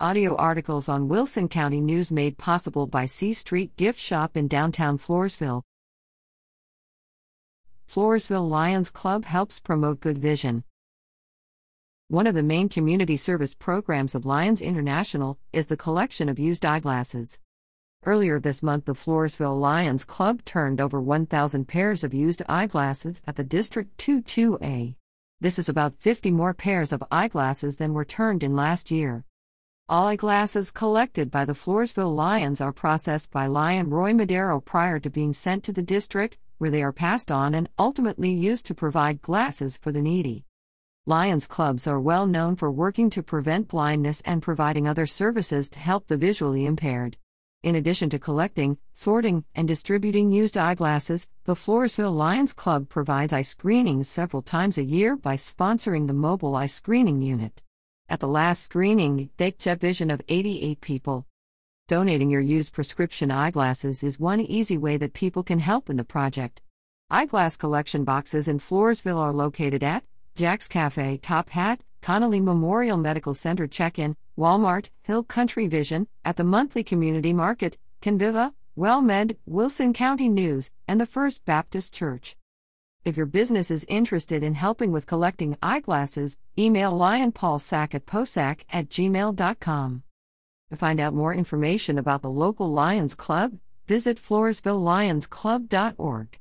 Audio articles on Wilson County News made possible by C Street Gift Shop in downtown Floresville. Floresville Lions Club helps promote good vision. One of the main community service programs of Lions International is the collection of used eyeglasses. Earlier this month, the Floresville Lions Club turned over 1,000 pairs of used eyeglasses at the District 22A. This is about 50 more pairs of eyeglasses than were turned in last year. All eyeglasses collected by the Floresville Lions are processed by Lion Roy Madero prior to being sent to the district, where they are passed on and ultimately used to provide glasses for the needy. Lions clubs are well known for working to prevent blindness and providing other services to help the visually impaired. In addition to collecting, sorting, and distributing used eyeglasses, the Floresville Lions Club provides eye screenings several times a year by sponsoring the mobile eye screening unit. At the last screening, they checked vision of 88 people. Donating your used prescription eyeglasses is one easy way that people can help in the project. Eyeglass collection boxes in Floresville are located at Jack's Cafe, Top Hat, Connally Memorial Medical Center check in, Walmart, Hill Country Vision, at the monthly community market, Conviva, WellMed, Wilson County News, and the First Baptist Church. If your business is interested in helping with collecting eyeglasses, email lionpaulsack at posack at gmail.com. To find out more information about the local Lions Club, visit floresvillelionsclub.org.